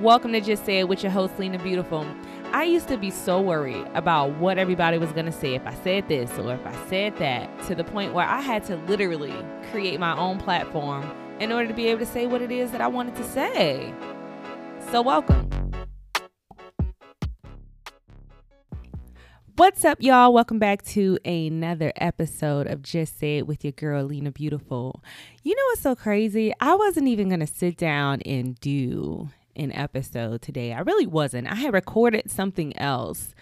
Welcome to Just Say It with your host, Lena Beautiful. I used to be so worried about what everybody was going to say if I said this or if I said that, to the point where I had to literally create my own platform in order to be able to say what it is that I wanted to say. So, welcome. What's up, y'all? Welcome back to another episode of Just Say It with your girl, Lena Beautiful. You know what's so crazy? I wasn't even going to sit down and do an episode today. I really wasn't. I had recorded something else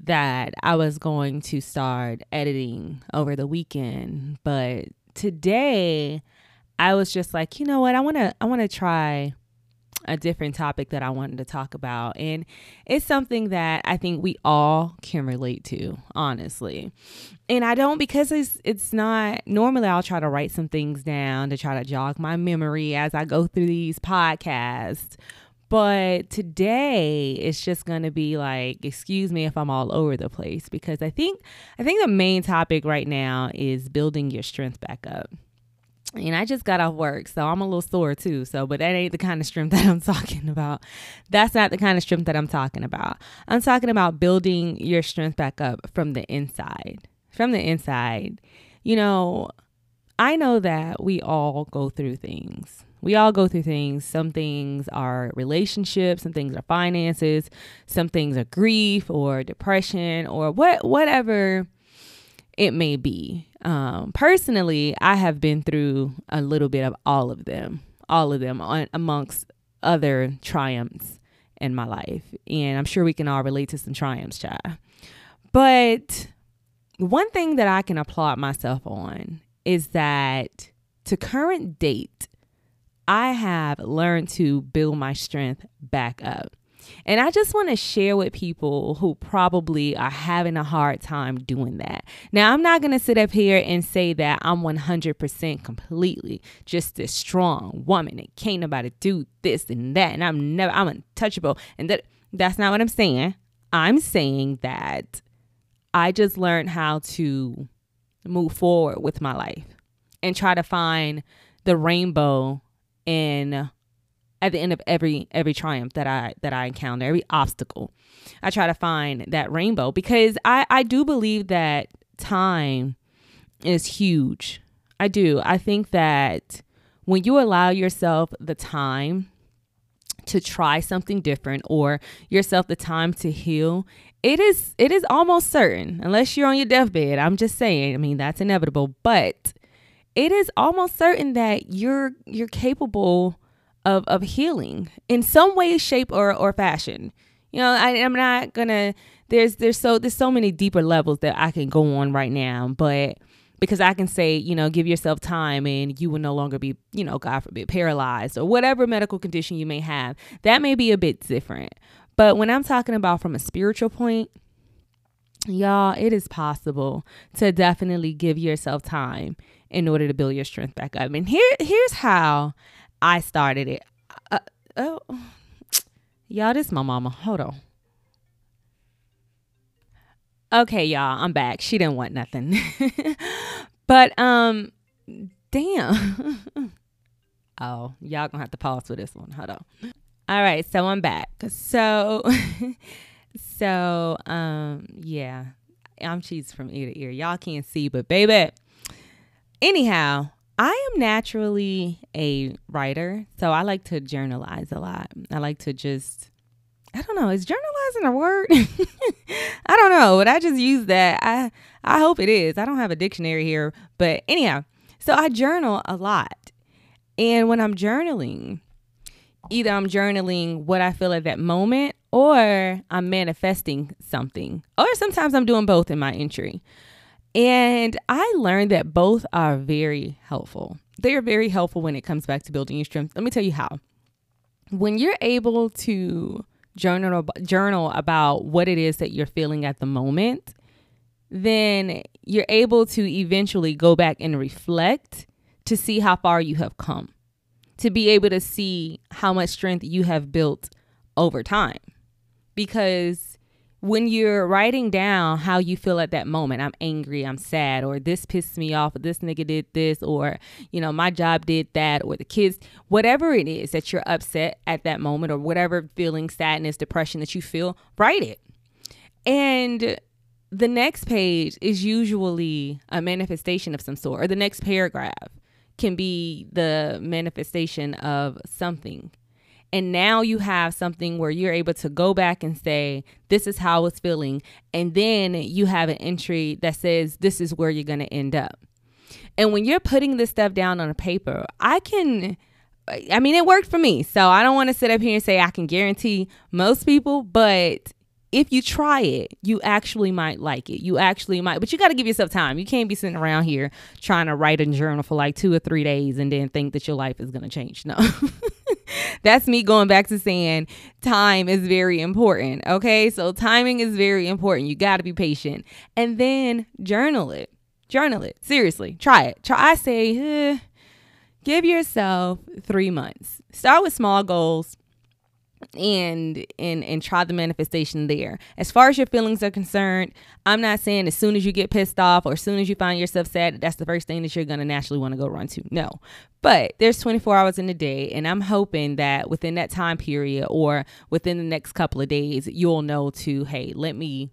that I was going to start editing over the weekend, but today I was just like, you know what? I want to I want to try a different topic that I wanted to talk about. And it's something that I think we all can relate to, honestly. And I don't because it's it's not normally I'll try to write some things down to try to jog my memory as I go through these podcasts. But today it's just going to be like excuse me if I'm all over the place because I think I think the main topic right now is building your strength back up. And I just got off work, so I'm a little sore too. So, but that ain't the kind of strength that I'm talking about. That's not the kind of strength that I'm talking about. I'm talking about building your strength back up from the inside. From the inside. You know, I know that we all go through things. We all go through things. Some things are relationships, some things are finances, some things are grief or depression or what whatever it may be. Um, personally, I have been through a little bit of all of them, all of them on, amongst other triumphs in my life. And I'm sure we can all relate to some triumphs, child. But one thing that I can applaud myself on is that to current date, I have learned to build my strength back up. And I just want to share with people who probably are having a hard time doing that. Now, I'm not going to sit up here and say that I'm 100% completely just this strong woman and can't nobody do this and that. And I'm never, I'm untouchable. And that, that's not what I'm saying. I'm saying that I just learned how to move forward with my life and try to find the rainbow in at the end of every every triumph that I that I encounter, every obstacle. I try to find that rainbow because I I do believe that time is huge. I do. I think that when you allow yourself the time to try something different or yourself the time to heal, it is it is almost certain unless you're on your deathbed. I'm just saying, I mean, that's inevitable, but it is almost certain that you're you're capable of of healing in some way, shape, or or fashion. You know, I, I'm not gonna. There's there's so there's so many deeper levels that I can go on right now, but because I can say, you know, give yourself time and you will no longer be, you know, God forbid, paralyzed or whatever medical condition you may have. That may be a bit different. But when I'm talking about from a spiritual point, y'all, it is possible to definitely give yourself time in order to build your strength back up. And here here's how I started it. Uh, oh, y'all, this my mama. Hold on. Okay, y'all, I'm back. She didn't want nothing. but um damn. oh, y'all gonna have to pause for this one. Hold on. All right, so I'm back. So so um yeah. I'm cheese from ear to ear. Y'all can't see, but baby. Anyhow, I am naturally a writer, so I like to journalize a lot. I like to just I don't know, is journalizing a word? I don't know, but I just use that. I I hope it is. I don't have a dictionary here, but anyhow, so I journal a lot. And when I'm journaling, either I'm journaling what I feel at that moment or I'm manifesting something. Or sometimes I'm doing both in my entry. And I learned that both are very helpful. They are very helpful when it comes back to building your strength. Let me tell you how. When you're able to journal journal about what it is that you're feeling at the moment, then you're able to eventually go back and reflect to see how far you have come. To be able to see how much strength you have built over time. Because when you're writing down how you feel at that moment, I'm angry, I'm sad, or this pissed me off, or this nigga did this, or, you know, my job did that, or the kids, whatever it is that you're upset at that moment, or whatever feeling, sadness, depression that you feel, write it. And the next page is usually a manifestation of some sort, or the next paragraph can be the manifestation of something and now you have something where you're able to go back and say, this is how it's feeling. And then you have an entry that says, this is where you're going to end up. And when you're putting this stuff down on a paper, I can. I mean, it worked for me. So I don't want to sit up here and say I can guarantee most people, but if you try it, you actually might like it. You actually might, but you got to give yourself time. You can't be sitting around here trying to write a journal for like two or three days and then think that your life is going to change. No. That's me going back to saying time is very important. Okay. So timing is very important. You got to be patient. And then journal it. Journal it. Seriously. Try it. Try. I say, eh, give yourself three months. Start with small goals and and and try the manifestation there. As far as your feelings are concerned, I'm not saying as soon as you get pissed off or as soon as you find yourself sad, that's the first thing that you're going to naturally want to go run to. No. But there's 24 hours in a day and I'm hoping that within that time period or within the next couple of days, you'll know to, hey, let me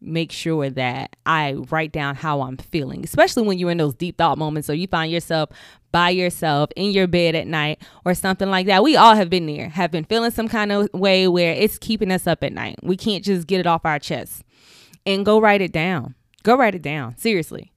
make sure that I write down how I'm feeling, especially when you're in those deep thought moments. So you find yourself by yourself in your bed at night or something like that. We all have been there, have been feeling some kind of way where it's keeping us up at night. We can't just get it off our chest and go write it down. Go write it down, seriously.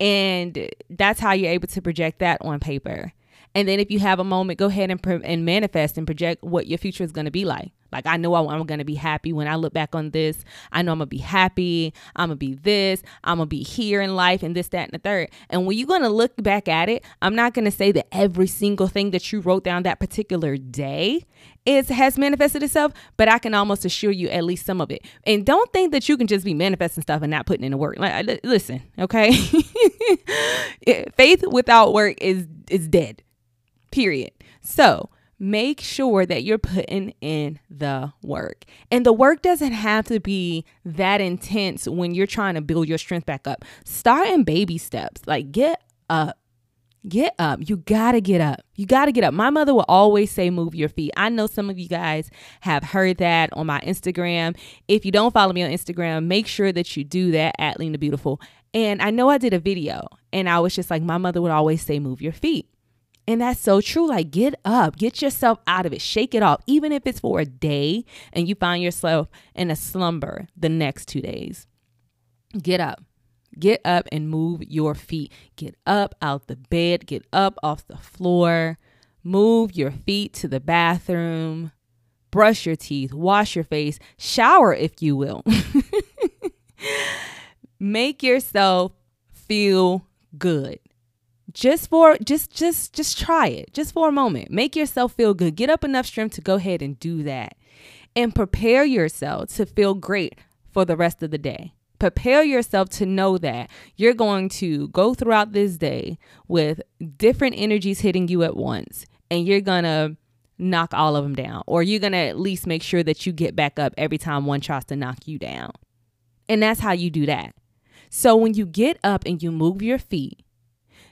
And that's how you're able to project that on paper. And then if you have a moment, go ahead and, and manifest and project what your future is going to be like. Like I know I'm going to be happy when I look back on this. I know I'm to be happy. I'm to be this. I'm to be here in life and this, that, and the third. And when you're to look back at it, I'm not to say that every single thing that you wrote down that particular day is has manifested itself, but I can almost assure you at least some of it. And don't think that you can just be manifesting stuff and not putting in the work. Like, listen, okay? Faith without work is is dead. Period. So, make sure that you're putting in the work. And the work doesn't have to be that intense when you're trying to build your strength back up. Start in baby steps. Like get up. Get up. You got to get up. You got to get up. My mother will always say, move your feet. I know some of you guys have heard that on my Instagram. If you don't follow me on Instagram, make sure that you do that at Lena Beautiful. And I know I did a video and I was just like, my mother would always say, move your feet. And that's so true. Like, get up, get yourself out of it, shake it off, even if it's for a day and you find yourself in a slumber the next two days. Get up, get up and move your feet. Get up out the bed, get up off the floor, move your feet to the bathroom, brush your teeth, wash your face, shower if you will. Make yourself feel good just for just just just try it. Just for a moment. Make yourself feel good. Get up enough strength to go ahead and do that. And prepare yourself to feel great for the rest of the day. Prepare yourself to know that you're going to go throughout this day with different energies hitting you at once. And you're to knock all of them down. Or you're to at least make sure that you get back up every time one tries to knock you down. And that's how you do that. So when you get up and you move your feet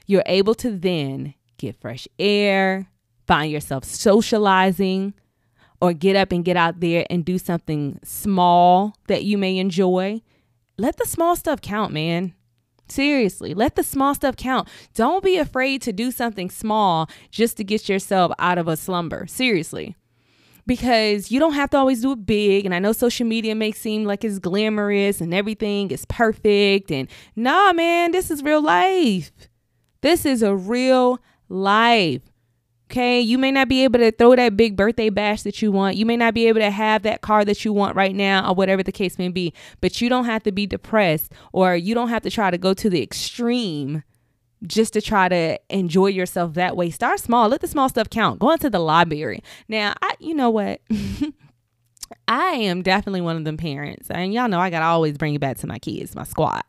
you're able to then get fresh air, find yourself socializing, or get up and get out there and do something small that you may enjoy. Let the small stuff count, man. Seriously, let the small stuff count. Don't be afraid to do something small just to get yourself out of a slumber. Seriously. Because you don't have to always do it big. And I know social media may seem like it's glamorous and everything is perfect. And nah, man, this is real life. This is a real life. Okay, you may not be able to throw that big birthday bash that you want. You may not be able to have that car that you want right now, or whatever the case may be. But you don't have to be depressed, or you don't have to try to go to the extreme just to try to enjoy yourself that way. Start small. Let the small stuff count. Go into the library. Now, I, you know what? I am definitely one of them parents, and y'all know I gotta always bring it back to my kids, my squad.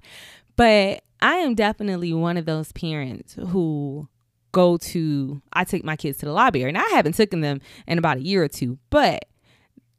But I am definitely one of those parents who go to I take my kids to the library and I haven't taken them in about a year or two, but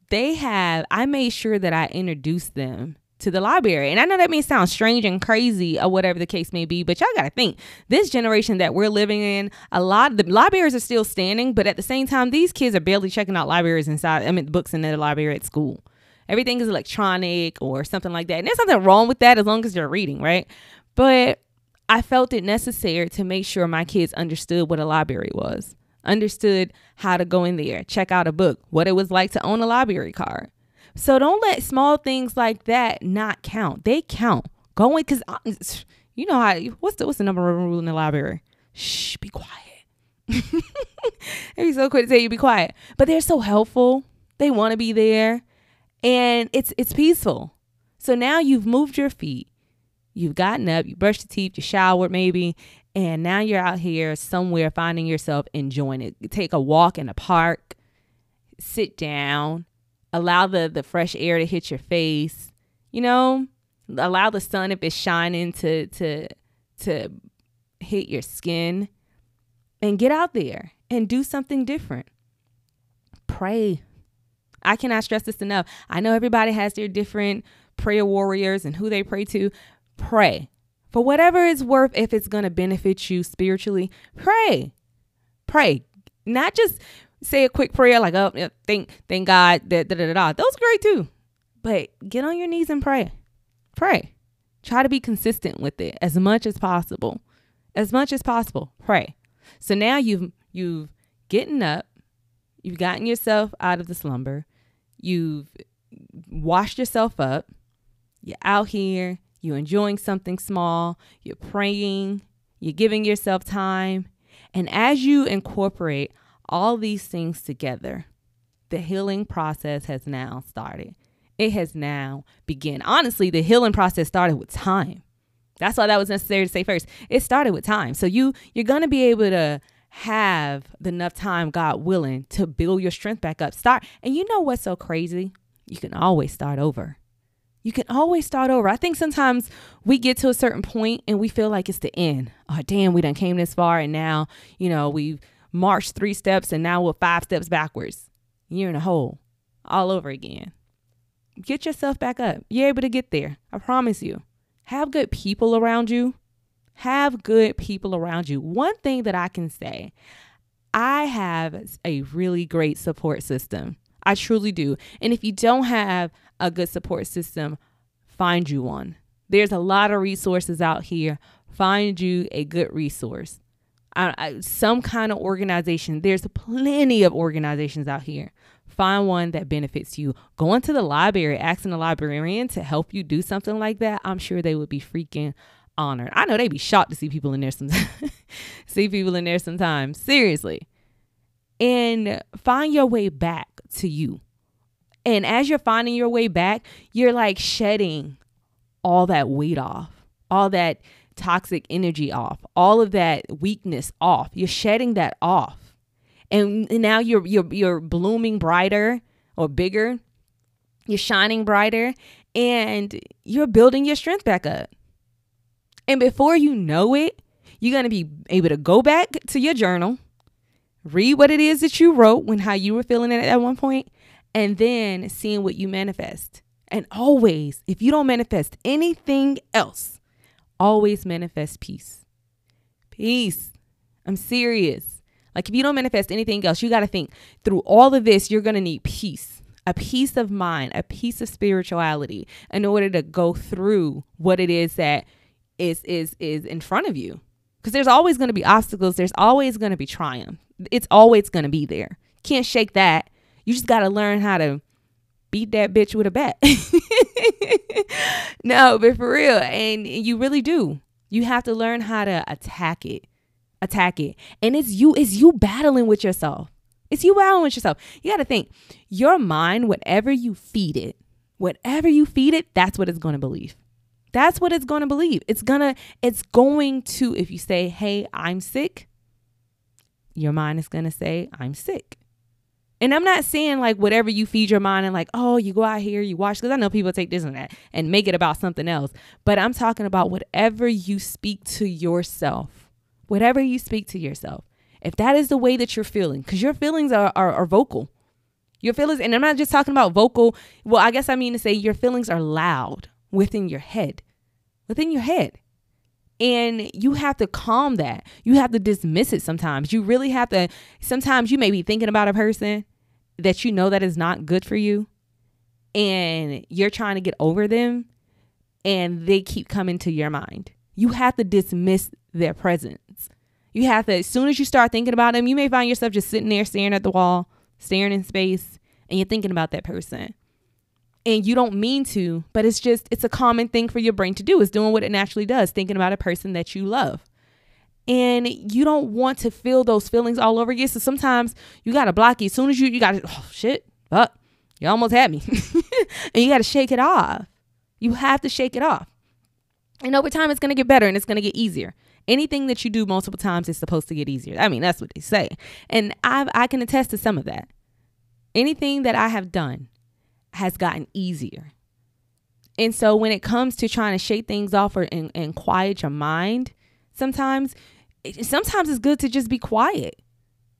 they have, I made sure that I introduced them to the library. And I know that may sound strange and crazy or whatever the case may be, but y'all got to think this generation that we're living in, a lot of the libraries are still standing, but at the same time, these kids are barely checking out libraries inside, I mean, books in the library at school. Everything is electronic or something like that. And there's nothing wrong with that as long as you're reading, right? But I felt it necessary to make sure my kids understood what a library was, understood how to go in there, check out a book, what it was like to own a library card so don't let small things like that not count. They count. Going because you know how what's the what's the number one rule in the library? Shh, be quiet. Be so quick to say you be quiet, but they're so helpful. They want to be there, and it's it's peaceful. So now you've moved your feet, you've gotten up, you brushed your teeth, you showered maybe, and now you're out here somewhere finding yourself enjoying it. take a walk in a park, sit down, allow the the fresh air to hit your face you know allow the sun if it's shining to to to hit your skin and get out there and do something different. Pray. I cannot stress this enough. I know everybody has their different prayer warriors and who they pray to pray for whatever it's worth if it's going to benefit you spiritually pray pray not just say a quick prayer like, oh, thank, thank God, da, da, da, da. Those are great too. But get on your knees and pray. Pray. Try to be consistent with it as much as possible. As much as possible. Pray. So now you've you've getting up, you've gotten yourself out of the slumber, you've washed yourself up, you're out here, you're enjoying something small, you're praying, you're giving yourself time. And as you incorporate all these things together, the healing process has now started. It has now begun. Honestly, the healing process started with time. That's why that was necessary to say first. It started with time. So you you're going to be able to have enough time, God willing, to build your strength back up. Start. And you know what's so crazy? You can always start over. You can always start over. I think sometimes we get to a certain point and we feel like it's the end. Oh, damn, we done came this far and now, you know, we've marched three steps and now we're five steps backwards. You're in a hole all over again. Get yourself back up. You're able to get there. I promise you. Have good people around you. Have good people around you. One thing that I can say, I have a really great support system. I truly do. And if you don't have a good support system, find you one. There's a lot of resources out here. Find you a good resource some kind of organization. There's plenty of organizations out here. Find one that benefits you. Going to the library, asking the librarian to help you do something like that, I'm sure they would be freaking honored. I know they'd be shocked to see people in there sometimes. see people in there sometimes. Seriously. And find your way back to you. And as you're finding your way back, you're like shedding all that weight off, all that toxic energy off, all of that weakness off. You're shedding that off. And now you're you're you're blooming brighter or bigger. You're shining brighter and you're building your strength back up. And before you know it, you're going to be able to go back to your journal, read what it is that you wrote when how you were feeling it at one point, and then seeing what you manifest. And always, if you don't manifest anything else, always manifest peace. Peace. I'm serious. Like, if you don't manifest anything else, you got to think through all of this, you're going to need peace, a peace of mind, a peace of spirituality in order to go through what it is that is is is in front of you because there's always going to be obstacles there's always going to be triumph it's always going to be there can't shake that you just got to learn how to beat that bitch with a bat. no, but for real. And you really do. You have to learn how to attack it. Attack it. And it's you, it's you battling with yourself. It's you battling with yourself. You got to think your mind, whatever you feed it, whatever you feed it, that's what it's going to believe. That's what it's going to believe. It's going to, it's going to, if you say, hey, I'm sick, your mind is going to say, I'm sick. And I'm not saying like whatever you feed your mind and like, oh, you go out here, you watch, because I know people take this and that and make it about something else. But I'm talking about whatever you speak to yourself, whatever you speak to yourself. If that is the way that you're feeling, because your feelings are, are, are vocal, Your feelings, and I'm not just talking about vocal. Well, I guess I mean to say your feelings are loud within your head, within your head. And you have to calm that. You have to dismiss it sometimes. You really have to. Sometimes you may be thinking about a person that you know that is not good for you, and you're trying to get over them, and they keep coming to your mind. You have to dismiss their presence. You have to, as soon as you start thinking about them, you may find yourself just sitting there staring at the wall, staring in space, and you're thinking about that person and you don't mean to, but it's just, it's a common thing for your brain to do. It's doing what it naturally does, thinking about a person that you love. And you don't want to feel those feelings all over again. So sometimes you got to block it. As soon as you, you got to, oh shit, but you almost had me. and you got to shake it off. You have to shake it off. And over time, it's going to get better and it's going to get easier. Anything that you do multiple times is supposed to get easier. I mean, that's what they say. And I I can attest to some of that. Anything that I have done has gotten easier. And so when it comes to trying to shake things off or and, and quiet your mind, sometimes sometimes it's good to just be quiet.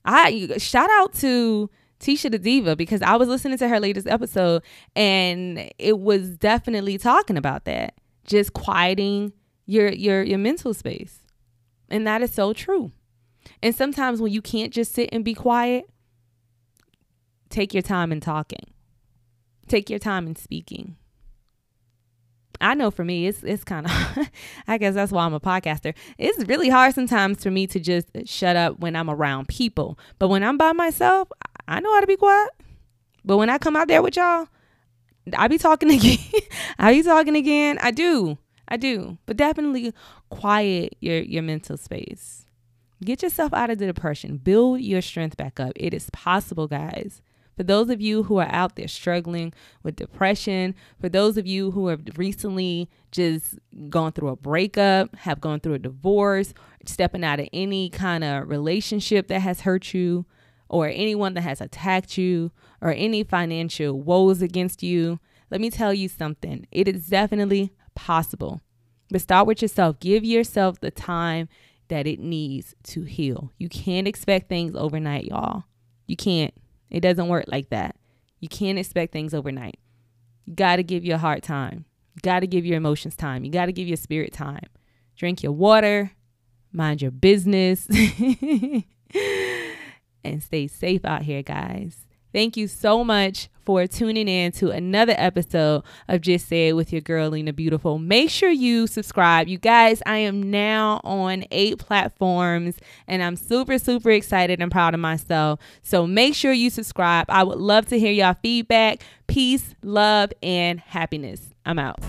I shout out to Tisha the Diva because I was listening to her latest episode and it was definitely talking about that. Just quieting your your your mental space. And that is so true. And sometimes when you can't just sit and be quiet, take your time in talking. Take your time in speaking. I know for me, it's it's kind of. I guess that's why I'm a podcaster. It's really hard sometimes for me to just shut up when I'm around people. But when I'm by myself, I know how to be quiet. But when I come out there with y'all, I be talking again. I be talking again. I do. I do. But definitely quiet your your mental space. Get yourself out of the depression. Build your strength back up. It is possible, guys. For those of you who are out there struggling with depression, for those of you who have recently just gone through a breakup, have gone through a divorce, stepping out of any kind of relationship that has hurt you, or anyone that has attacked you, or any financial woes against you, let me tell you something. It is definitely possible. But start with yourself. Give yourself the time that it needs to heal. You can't expect things overnight, y'all. You can't. It doesn't work like that. You can't expect things overnight. You got to give your heart time. You got to give your emotions time. You got to give your spirit time. Drink your water, mind your business, and stay safe out here, guys. Thank you so much for tuning in to another episode of Just Say It with your girl, Lena Beautiful. Make sure you subscribe. You guys, I am now on eight platforms and I'm super, super excited and proud of myself. So make sure you subscribe. I would love to hear y'all feedback. Peace, love, and happiness. I'm out.